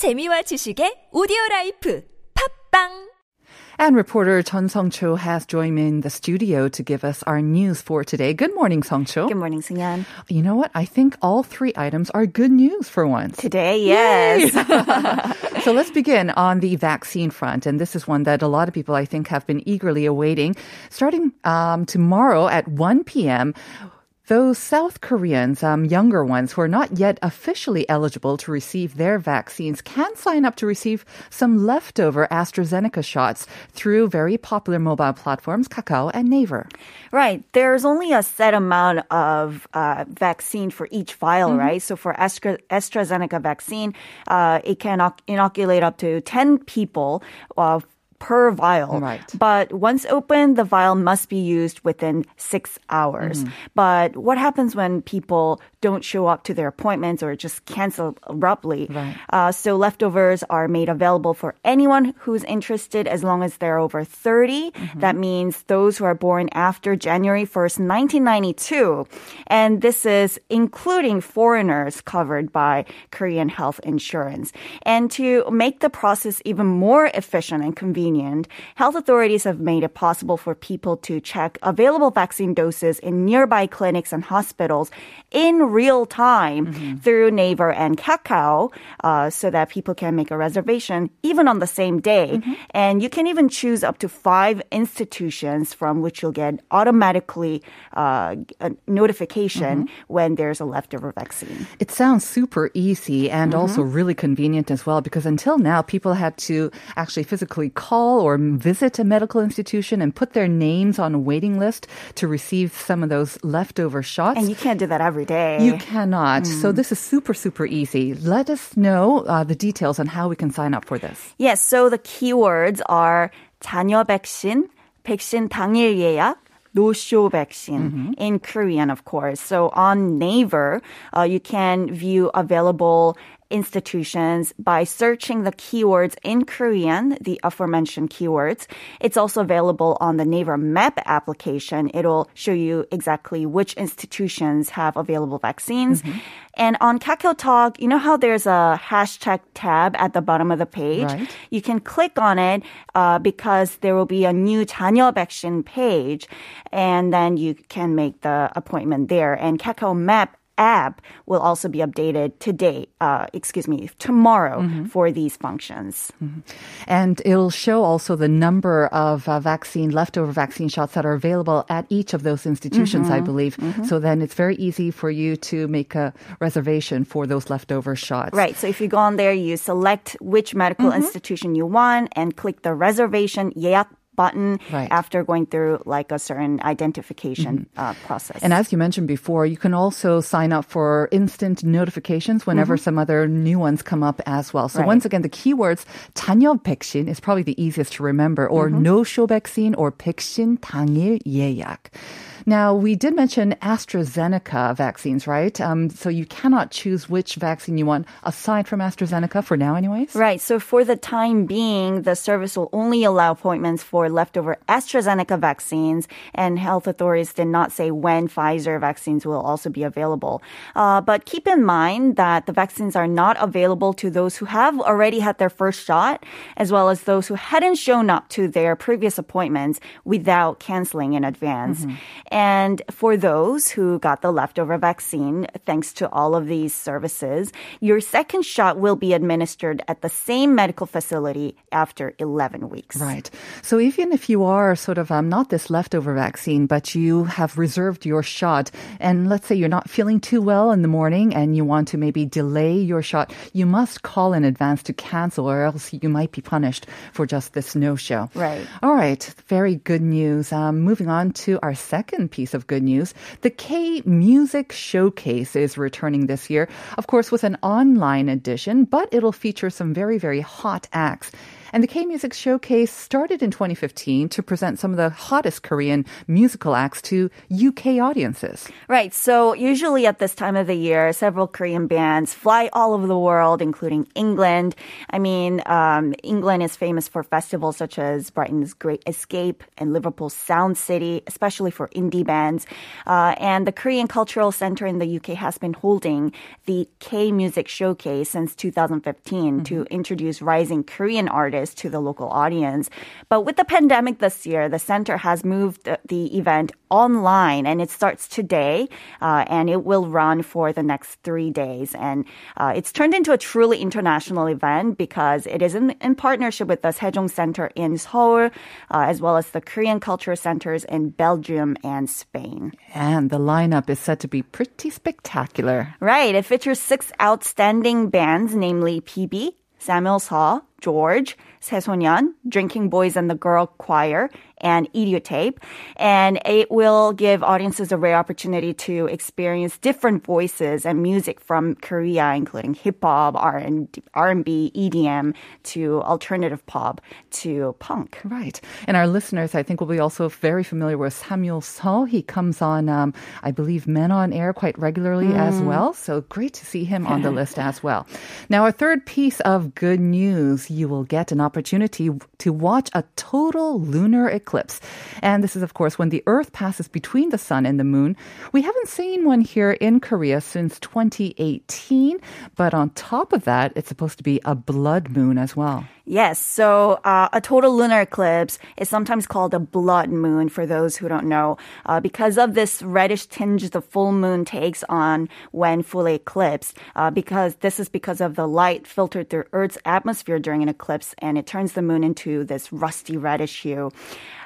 재미와 지식의 오디오 라이프 팝빵 And reporter Chun Song Cho has joined me in the studio to give us our news for today. Good morning, Song Cho. Good morning, Sunyan. You know what? I think all three items are good news for once. Today, yes. so let's begin on the vaccine front. And this is one that a lot of people, I think, have been eagerly awaiting. Starting um, tomorrow at 1 p.m., those South Koreans, um, younger ones who are not yet officially eligible to receive their vaccines can sign up to receive some leftover AstraZeneca shots through very popular mobile platforms, Kakao and Naver. Right. There's only a set amount of uh, vaccine for each vial, mm-hmm. right? So for Astra, AstraZeneca vaccine, uh, it can inoculate up to 10 people. Uh, per vial. Right. But once opened, the vial must be used within six hours. Mm-hmm. But what happens when people don't show up to their appointments or just cancel abruptly? Right. Uh, so leftovers are made available for anyone who's interested as long as they're over 30. Mm-hmm. That means those who are born after January 1st, 1992. And this is including foreigners covered by Korean health insurance. And to make the process even more efficient and convenient, convenient, health authorities have made it possible for people to check available vaccine doses in nearby clinics and hospitals in real time mm-hmm. through Naver and Kakao uh, so that people can make a reservation even on the same day. Mm-hmm. And you can even choose up to five institutions from which you'll get automatically uh, a notification mm-hmm. when there's a leftover vaccine. It sounds super easy and mm-hmm. also really convenient as well because until now, people had to actually physically call call or visit a medical institution and put their names on a waiting list to receive some of those leftover shots. And you can't do that every day. You cannot. Mm. So this is super, super easy. Let us know uh, the details on how we can sign up for this. Yes. So the keywords are 잔여 백신, 백신 당일 예약, 노쇼 백신. vaccine mm-hmm. in Korean, of course. So on Naver, uh, you can view available institutions by searching the keywords in Korean, the aforementioned keywords. It's also available on the Naver Map application. It'll show you exactly which institutions have available vaccines. Mm-hmm. And on Kakao Talk, you know how there's a hashtag tab at the bottom of the page? Right. You can click on it uh, because there will be a new 잔여 vaccine page, and then you can make the appointment there. And Kakao Map app will also be updated today, uh, excuse me, tomorrow mm-hmm. for these functions. Mm-hmm. And it'll show also the number of uh, vaccine, leftover vaccine shots that are available at each of those institutions, mm-hmm. I believe. Mm-hmm. So then it's very easy for you to make a reservation for those leftover shots. Right. So if you go on there, you select which medical mm-hmm. institution you want and click the reservation 예약 button right. after going through like a certain identification mm-hmm. uh, process. And as you mentioned before, you can also sign up for instant notifications whenever mm-hmm. some other new ones come up as well. So right. once again, the keywords 자녀 백신 is probably the easiest to remember, or mm-hmm. no-show vaccine, or 백신 당일 예약. Now, we did mention AstraZeneca vaccines, right? Um, so you cannot choose which vaccine you want aside from AstraZeneca for now, anyways? Right. So for the time being, the service will only allow appointments for leftover AstraZeneca vaccines, and health authorities did not say when Pfizer vaccines will also be available. Uh, but keep in mind that the vaccines are not available to those who have already had their first shot, as well as those who hadn't shown up to their previous appointments without canceling in advance. Mm-hmm. And for those who got the leftover vaccine, thanks to all of these services, your second shot will be administered at the same medical facility after 11 weeks. Right. So even if you are sort of um, not this leftover vaccine, but you have reserved your shot, and let's say you're not feeling too well in the morning and you want to maybe delay your shot, you must call in advance to cancel or else you might be punished for just this no show. Right. All right. Very good news. Um, moving on to our second second piece of good news. The K Music Showcase is returning this year, of course, with an online edition, but it'll feature some very, very hot acts. And the K Music Showcase started in 2015 to present some of the hottest Korean musical acts to UK audiences. Right. So usually at this time of the year, several Korean bands fly all over the world, including England. I mean, um, England is famous for festivals such as Brighton's Great Escape and Liverpool's Sound City, especially for indie bands. Uh, and the Korean Cultural Center in the UK has been holding the K Music Showcase since 2015 mm-hmm. to introduce rising Korean artists to the local audience. But with the pandemic this year, the center has moved the event online and it starts today uh, and it will run for the next three days. And uh, it's turned into a truly international event because it is in, in partnership with the Sejong Center in Seoul, uh, as well as the Korean Culture Centers in Belgium and Spain. And the lineup is said to be pretty spectacular. Right. It features six outstanding bands, namely PB, Samuel Seo, George, Se So Neon, Drinking Boys and the Girl Choir, and Idiotape. And it will give audiences a rare opportunity to experience different voices and music from Korea, including hip hop, R&B, EDM, to alternative pop, to punk. Right. And our listeners, I think, will be also very familiar with Samuel Seo. He comes on, um, I believe, Men on Air quite regularly mm. as well. So great to see him on the list as well. Now, our third piece of good news you will get an opportunity to watch a total lunar eclipse. And this is, of course, when the Earth passes between the sun and the moon. We haven't seen one here in Korea since 2018, but on top of that, it's supposed to be a blood moon as well. Yes. So uh, a total lunar eclipse is sometimes called a blood moon for those who don't know, uh, because of this reddish tinge the full moon takes on when fully eclipsed. Uh, because this is because of the light filtered through Earth's atmosphere during an eclipse, and it turns the moon into this rusty reddish hue.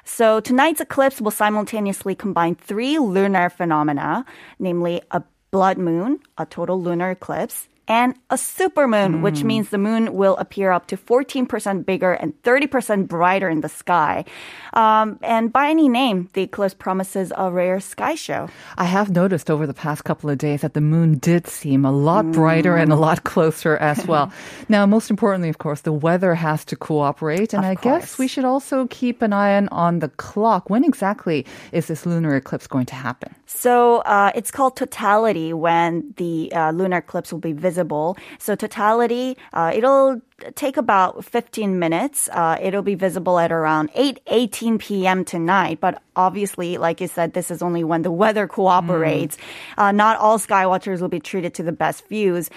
So tonight's eclipse will simultaneously combine three lunar phenomena, namely a blood moon, a total lunar eclipse, and a supermoon, mm. which hmm. means the moon will appear up to 14% bigger and 30% brighter in the sky. Um, and by any name, the eclipse promises a rare sky show. I have noticed over the past couple of days that the moon did seem a lot brighter mm. and a lot closer as well. now, most importantly, of course, the weather has to cooperate. And of I course. guess we should also keep an eye on the clock. When exactly is this lunar eclipse going to happen? So uh, it's called totality when the uh, lunar eclipse will be visible visible. So totality, uh, it'll take about 15 minutes. Uh, it'll be visible at around 8 18 p.m. tonight. But obviously, like you said, this is only when the weather cooperates. Mm. Uh, not all skywatchers will be treated to the best views.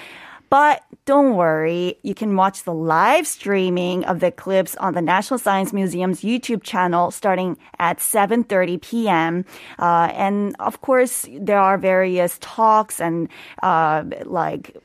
But don't worry, you can watch the live streaming of the eclipse on the National Science Museum's YouTube channel starting at 7:30 p.m. Uh, and of course, there are various talks and uh, like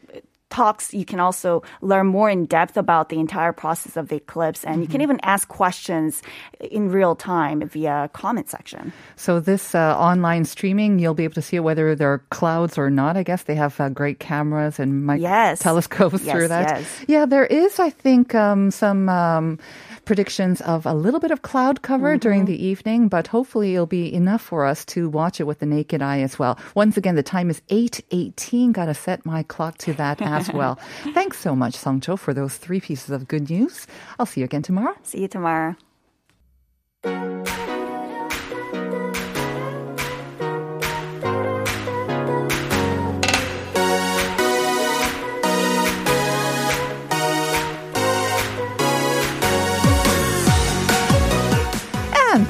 talks, you can also learn more in depth about the entire process of the eclipse. And mm-hmm. you can mm-hmm. even ask questions in real time via comment section. So this uh, online streaming, you'll be able to see whether there are clouds or not. I guess they have uh, great cameras and mic- yes. telescopes yes, through that. Yes. Yeah, there is, I think, um, some um, predictions of a little bit of cloud cover mm-hmm. during the evening, but hopefully it'll be enough for us to watch it with the naked eye as well. Once again, the time is 8.18. Gotta set my clock to that as well. Thanks so much, Songcho, for those three pieces of good news. I'll see you again tomorrow. See you tomorrow.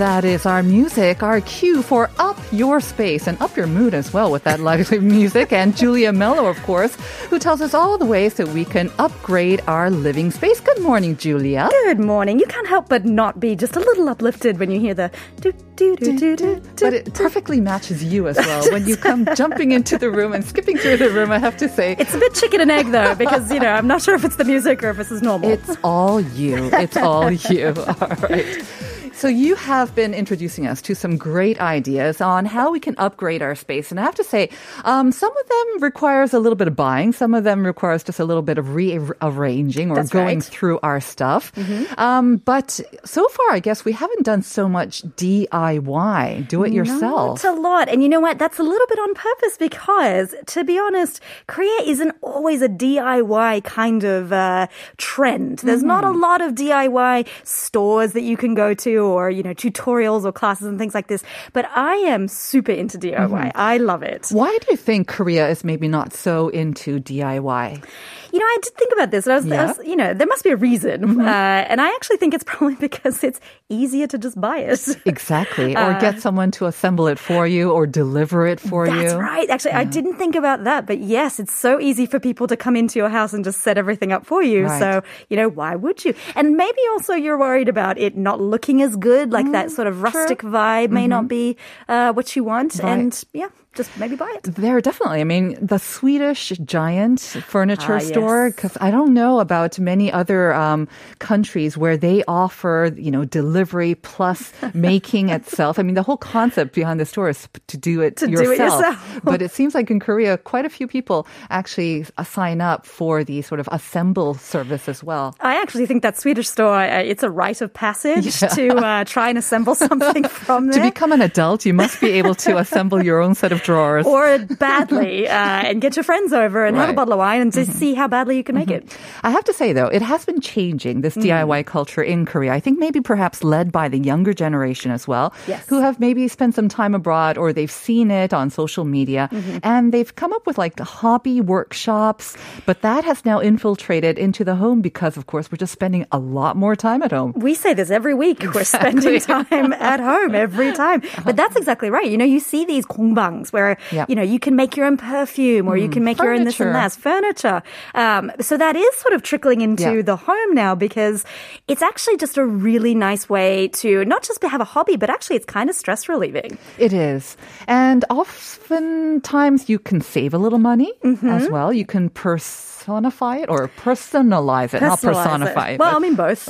That is our music, our cue for Up Your Space and Up Your Mood as well with that lively music. And Julia Mello, of course, who tells us all the ways that we can upgrade our living space. Good morning, Julia. Good morning. You can't help but not be just a little uplifted when you hear the do do do do do. But it perfectly matches you as well when you come jumping into the room and skipping through the room. I have to say, it's a bit chicken and egg though, because you know I'm not sure if it's the music or if this is normal. It's all you. It's all you. All right. So you have been introducing us to some great ideas on how we can upgrade our space, and I have to say, um, some of them requires a little bit of buying. Some of them requires just a little bit of rearranging or That's going right. through our stuff. Um, but so far, I guess we haven't done so much DIY, do it yourself. Not a lot. And you know what? That's a little bit on purpose because, to be honest, Korea isn't always a DIY kind of uh, trend. There's not a Mm-hmm. lot of DIY stores that you can go to or, you know, tutorials or classes and things like this. But I am super into DIY. Mm-hmm. I love it. Why do you think Korea is maybe not so into DIY? You know, I did think about this. And I was, I Yeah. Mm-hmm. was- you know, there must be a reason. Uh, and I actually think it's probably because it's easier to just buy it. Exactly. Or get someone to assemble it for you or deliver it for you. Uh, That's right. Actually, I didn't think about that, but yes, it's so easy for people to come into your house and just set everything up for you. Right. So, you know, why would you? And maybe also you're worried about it not looking as good, like that Mm, sort of rustic vibe may not be uh, what you want. Mm-hmm. Right. And yeah, just maybe buy it. There definitely. I mean, the Swedish giant furniture Ah, store, yes. because I don't know about many other um, countries where they offer, you know, delivery plus making itself. I mean, the whole concept behind the store is to do it To do yourself. it yourself. but it seems like in Korea, quite a few people actually uh, sign up for the sort of assemble service as well. I actually think that Swedish store, uh, it's a rite of passage to uh, try and assemble something from there. To become an adult, you must be able to assemble your own set of drawers. or badly, uh, and get your friends over and have a bottle of wine and Mm-hmm. just see how badly you can make it. I have to say though, it has been changing this Mm. DIY culture in Korea. I think maybe perhaps led by the younger generation as well, Yes. who have maybe spent some time abroad or they've seen it on social media Mm-hmm. and they've come up with like hobby workshops. But that has now infiltrated into the home because of course we're just spending a lot more time at home. We say this every week. We're spending time at home every time. But that's exactly right. You know, you see these gongbangs where, Yep. you know, you can make your own perfume or you can make your own this and that, furniture. Um, so that is sort of trickling into Yeah. the home now because it's actually just a really nice way to not just have a hobby, but actually it's kind of stress relieving. It is. And oftentimes you can save a little money Mm-hmm. as well. You can personify it or personalize it, Personalize it. personify it. Well, but- I mean both.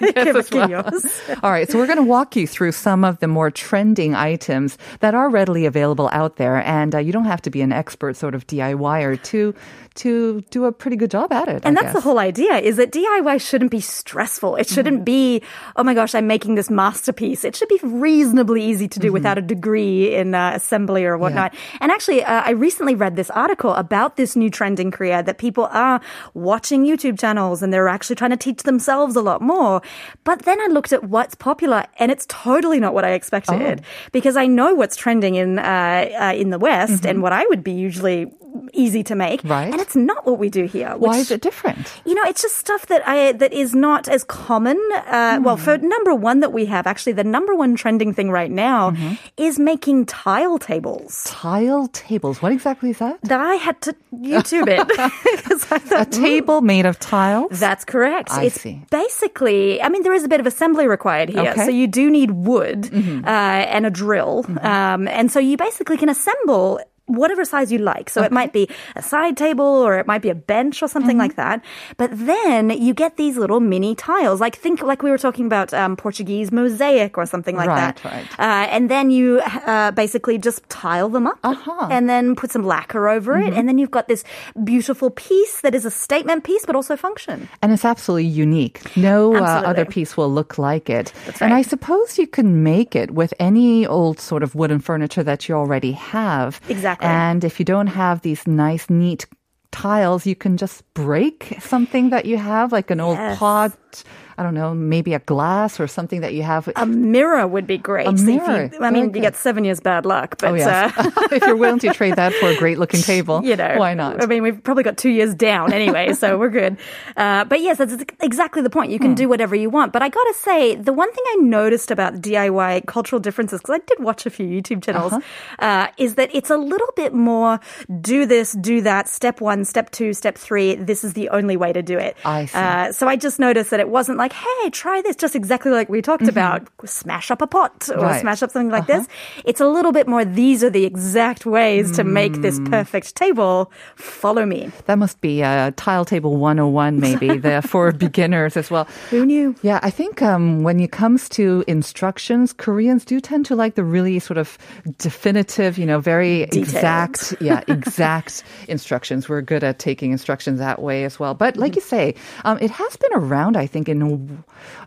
It to yours. All right, so we're going to walk you through some of the more trending items that are readily available out there, and uh, you don't have to be an expert sort of DIYer to to do a pretty good job at it. And I that's the whole idea is that DIY shouldn't be stressful. It shouldn't be, oh my gosh, I'm making this masterpiece. It should be reasonably easy to do without a degree in uh, assembly or whatnot. And actually, uh, I recently read this article about this new trend in Korea that people are watching YouTube channels and they're actually trying to teach themselves a lot more. But then I looked at what's popular and it's totally not what I expected because I know what's trending in, uh, uh, in the West and what I would be usually easy to make. Right. And it's not what we do here. Why is it different? you know, it's just stuff that I that is not as common. Uh, Well, for number one that we have, actually, the number one trending thing right now is making tile tables. Tile tables. What exactly is that? That I had to YouTube it I A thought table made of tiles. That's correct. I it's see. basically, I mean, there is a bit of assembly required here. Okay. Mm-hmm. So you do need wood uh, and a drill. Um, and so you basically can assemble whatever size you like. So it might be a side table or it might be a bench or something Mm-hmm. like that. But then you get these little mini tiles. Like think like we were talking about um, Portuguese mosaic or something like Right, that. right. Uh, and then you uh, basically just tile them up Uh-huh. and then put some lacquer over it. Mm-hmm. And then you've got this beautiful piece that is a statement piece but also function. And it's absolutely unique. No uh, other piece will look like it. That's And I suppose you can make it with any old sort of wooden furniture that you already have. Exactly. And if you don't have these nice, neat tiles, you can just break something that you have, like an old Yes. pot. I don't know, maybe a glass or something that you have. A mirror would be great. A So mirror. You, I mean, you get seven years bad luck, but oh, yes. uh, if you're willing to trade that for a great looking table, you know, why not? I mean, we've probably got two years down anyway, so we're good. Uh, but yes, that's exactly the point. You can do whatever you want. But I gotta say, the one thing I noticed about DIY cultural differences, because I did watch a few YouTube channels, Uh-huh. uh, is that it's a little bit more do this, do that, step one, step two, step three. This is the only way to do it. I see. Uh, so I just noticed that it wasn't like, like, hey, try this, just exactly like we talked about, smash up a pot or Right. smash up something like this. It's a little bit more, these are the exact ways to make this perfect table. Follow me. That must be uh, Tile Table 101, maybe, the, for beginners as well. Who knew? Yeah, I think um, when it comes to instructions, Koreans do tend to like the really sort of definitive, you know, very Detailed. exact, yeah, exact instructions. We're good at taking instructions that way as well. But like you say, um, it has been around, I think, in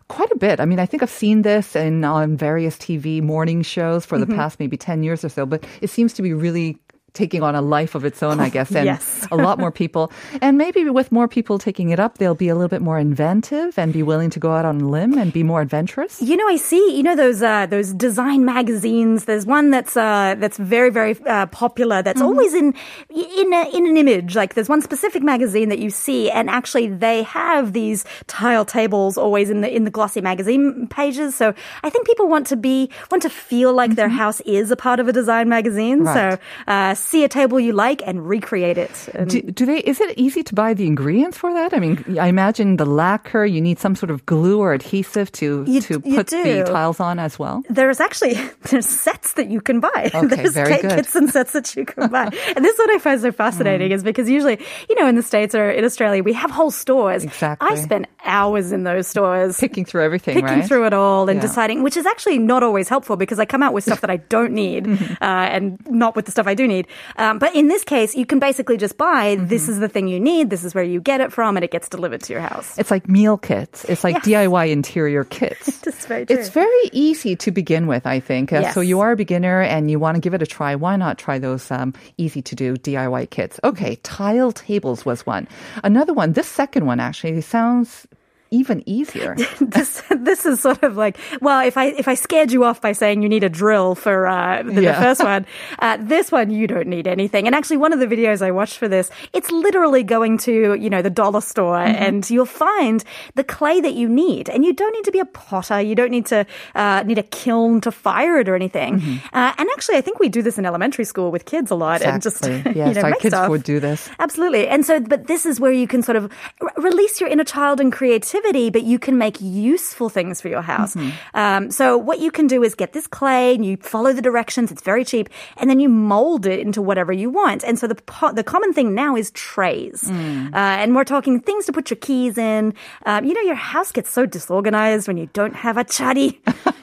quite a bit. I mean, I think I've seen this in on various TV morning shows for the mm-hmm. past maybe 10 years or so, but it seems to be really taking on a life of its own, I guess, and Yes. a lot more people. And maybe with more people taking it up, they'll be a little bit more inventive and be willing to go out on a limb and be more adventurous. You know, I see. You know those uh, those design magazines. There's one that's uh, that's very very uh, popular. That's always in in a, in an image. Like there's one specific magazine that you see, and actually they have these tile tables always in the in the glossy magazine pages. So I think people want to be want to feel like their house is a part of a design magazine. Right. So uh, see a table you like and recreate it. And Do, do they? Is it easy to buy the ingredients for that? I mean, I imagine the lacquer. You need some sort of glue or adhesive to You- to put the tiles on as well. there's actually there's sets that you can buy. Okay, there's very good. kits and sets that you can buy. and this is what I find so fascinating Mm. is because usually, you know, in the States or in Australia, we have whole stores. Exactly. I spend hours in those stores. Picking through everything, Picking right? through it all and Yeah. deciding, which is actually not always helpful because I come out with stuff that I don't need Mm-hmm. uh, and not with the stuff I do need. Um, but in this case, you can basically just buy this Mm-hmm. is the thing you need, this is where you get it from, and it gets delivered to your house. It's like meal kits. It's like Yes. DIY interior kits. It's very true. It's very easy to begin with, I think. Uh, So you are a beginner and you want to give it a try. Why not try those um, easy to do DIY kits? Okay, tile tables was one. Another one, this second one actually sounds even easier. this this is sort of like well if i if i scared you off by saying you need a drill for uh, the, Yeah. the first one uh, this one you don't need anything and actually one of the videos i watched for this it's literally going to you know the dollar store Mm-hmm. and you'll find the clay that you need and you don't need to be a potter you don't need to uh, need a kiln to fire it or anything uh, and actually i think we do this in elementary school with kids a lot and just Mm-hmm. You know, our kids stuff. would do this. Absolutely. And so, but this is where you can sort of r- release your inner child and creativity, but you can make useful things for your house. Um, so, what you can do is get this clay and you follow the directions. It's very cheap. And then you mold it into whatever you want. And so, the, po- the common thing now is trays. Uh, and we're talking things to put your keys in. Um, you know, your house gets so disorganized when you don't have a chatty.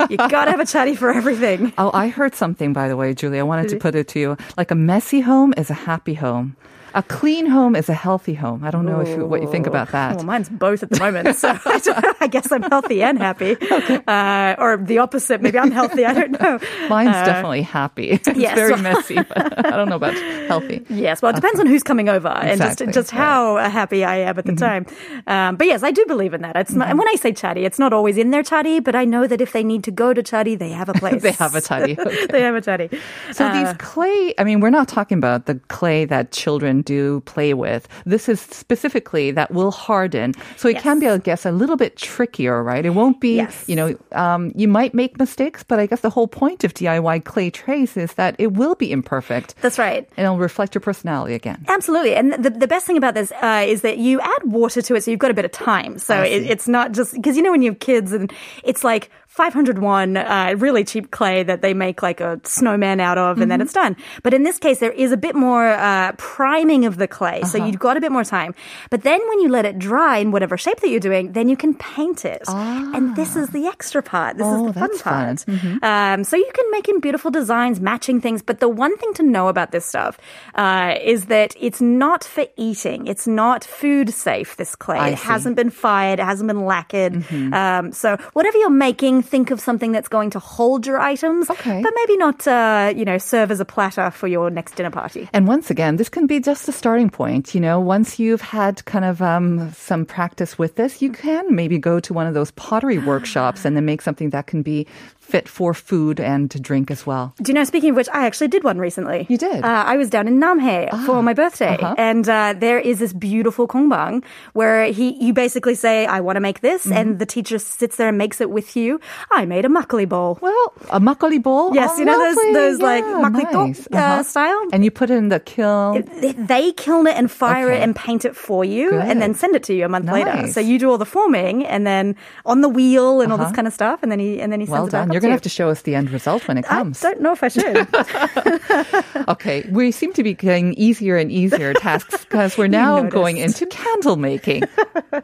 you gotta have a chatty for everything. Oh, I heard something, by the way, Julie. I wanted to put it to you. Like a messy home is a happy home. A clean home is a healthy home. I don't know if you, what you think about that. Well, mine's both at the moment, so I, I guess I'm healthy and happy, uh, or the opposite. Maybe I'm healthy. I don't know. Mine's Uh, definitely happy. It's yes. very messy, I don't know about healthy. Yes, well, it depends on who's coming over and just just how uh, happy I am at the time. Um, but yes, I do believe in that. It's not, and when I say chatty, it's not always in their chatty, but I know that if they need to go to chatty, they have a place. They have a chatty, okay. they have a chatty. So Uh, these clay, I mean, we're not talking about the clay that children do play with. This is specifically that will harden. So it can be, I guess, a little bit trickier, right? It won't be, Yes. you know, um, you might make mistakes, but I guess the whole point of DIY clay trays is that it will be imperfect. That's right. And it'll reflect your personality again. Absolutely. And the, the best thing about this uh, is that you add water to it, so you've got a bit of time. So it, it's not just because you know when you have kids and it's like 501 uh, really cheap clay that they make like a snowman out of, and then Mm-hmm. it's done. But in this case, there is a bit more uh, priming of the clay, so Uh-huh. you've got a bit more time. But then when you let it dry in whatever shape that you're doing, then you can paint it. And this is the extra part. This Oh, is the fun that's fun. part. Um, so you can make in beautiful designs, matching things. But the one thing to know about this stuff uh, is that it's not for eating. It's not food safe. This clay. I it see. Mm-hmm. hasn't been fired. It hasn't been lacquered. Um, so whatever you're making, think of something that's going to hold your items, Okay. but maybe not, uh, you know, serve as a platter for your next dinner party. And once again, this can be just a starting point. You know, once you've had kind of um, some practice with this, you can maybe go to one of those pottery workshops and then make something that can be fit for food and to drink as well. Do you know, speaking of which, I actually did one recently. You did? Uh, I was down in Namhae for my birthday. uh-huh. And uh, there is this beautiful kongbang where he, you basically say, I want to make this. Mm-hmm. And the teacher sits there and makes it with you. I made a makgeolli bowl. Well, a makgeolli bowl. Yes, Oh, you know those- lovely. those, like, Yeah, makgeolli nice. uh, style? And you put it in the kiln. They- They kiln it and fire Okay. it and paint it for you Good. and then send it to you a month later. So you do all the forming and then on the wheel and all this Uh-huh. kind of stuff. And then he, and then he well sends it back You're going to have to show us the end result when it comes. I don't know if I should. Okay, we seem to be getting easier and easier tasks because we're now going into candle making.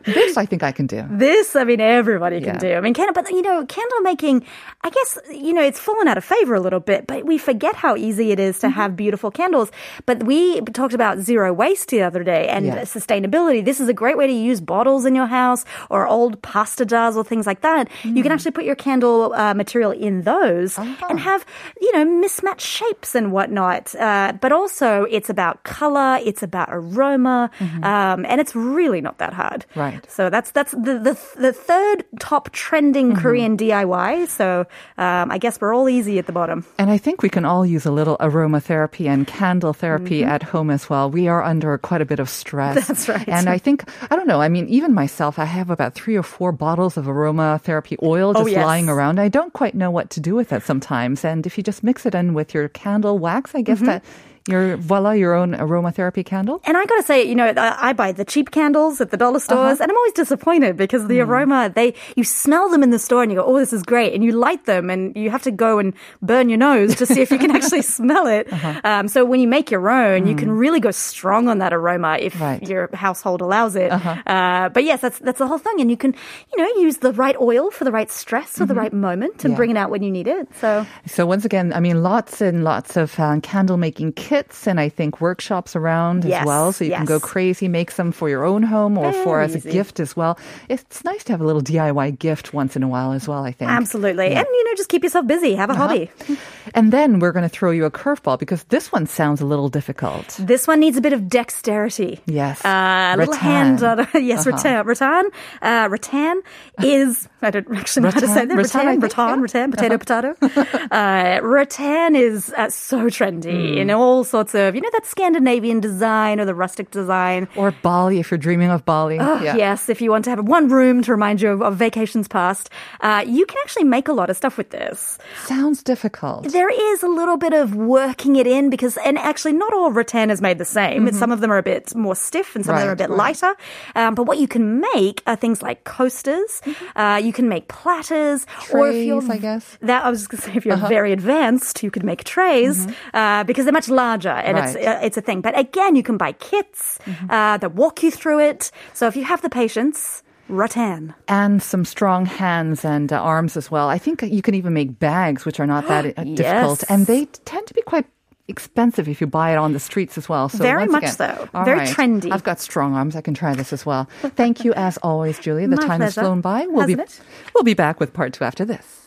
this I think I can do. This, I mean, everybody can Yeah. do. I mean, candle, but you know, candle making, I guess, you know, it's fallen out of favor a little bit, but we forget how easy it is to Mm-hmm. have beautiful candles. But we talked about zero waste the other day and Yes. sustainability. This is a great way to use bottles in your house or old pasta jars or things like that. You Mm. can actually put your candle uh, material in those Uh-huh. and have, you know, mismatched shapes and whatnot. Uh, but also, it's about color, it's about aroma, um, and it's really not that hard. Mm-hmm. Right. So that's that's the the, the third top trending Mm-hmm. Korean DIY. So um, I guess we're all easy at the bottom. And I think we can all use a little aromatherapy and candle therapy at home as well. We are under quite a bit of stress. Mm-hmm. That's right. And I think, I don't know, I mean, even myself, I have about three or four bottles of aromatherapy oil Oh, just yes. lying around. I don't quite know what to do with it sometimes. And if you just mix it in with your candle wax, I guess Mm-hmm. that you're, voila, your own aromatherapy candle. And I gotta say, you know, I I buy the cheap candles at the dollar stores, and I'm always disappointed because the aroma, they you smell them in the store and you go, oh, this is great, and you light them, and you have to go and burn your nose to see if you can actually smell it. Um, so when you make your own, you can really go strong on that aroma if Right. your household allows it. Uh, but yes, that's that's the whole thing, and you can, you know, use the right oil for the right stress or the right moment and Yeah. bring it out when you need it. So So once again, I mean, lots and lots of uh, candle making kits and I think workshops around Yes, as well. So you can go crazy, make some for your own home or for Very as a gift as well. It's nice to have a little DIY gift once in a while as well, I think. absolutely, and you know, just keep yourself busy, have a hobby. And then we're going to throw you a curveball because this one sounds a little difficult. This one needs a bit of dexterity. Yes. Uh, little Rattan. hand. Uh, yes, rattan. Rattan. Uh, rattan is, I don't actually know how to say that. Rattan, think, rattan, yeah. potato, potato. uh, rattan is uh, so trendy in all sorts of, you know, that Scandinavian design or the rustic design. Or Bali, if you're dreaming of Bali. Oh, Yes, if you want to have one room to remind you of, of vacations past, uh, you can actually make a lot of stuff with this. Sounds difficult. There is a little bit of working it in because, and actually, not all rattan is made the same. Some of them are a bit more stiff and some of them are a Mm-hmm. Right, bit lighter. Um, but what you can make are things like coasters. Uh, you can make platters, or if you're Mm-hmm. I guess. Uh-huh. that I was just going to say, if you're very advanced, you could make trays uh, because they're much larger and it's Mm-hmm. Right. Mm-hmm. uh, it's a thing. But again, you can buy kits uh, that walk you through it. So if you have the patience. Rattan. And some strong hands and uh, arms as well. I think you can even make bags, which are not that uh, difficult. And they tend to be quite expensive if you buy it on the streets as well. So Very much again- so. Very right. trendy. I've got strong arms. I can try this as well. Thank you as always, Julia. The My time has flown by. We'll be Hasn't it? we'll be back with part two after this.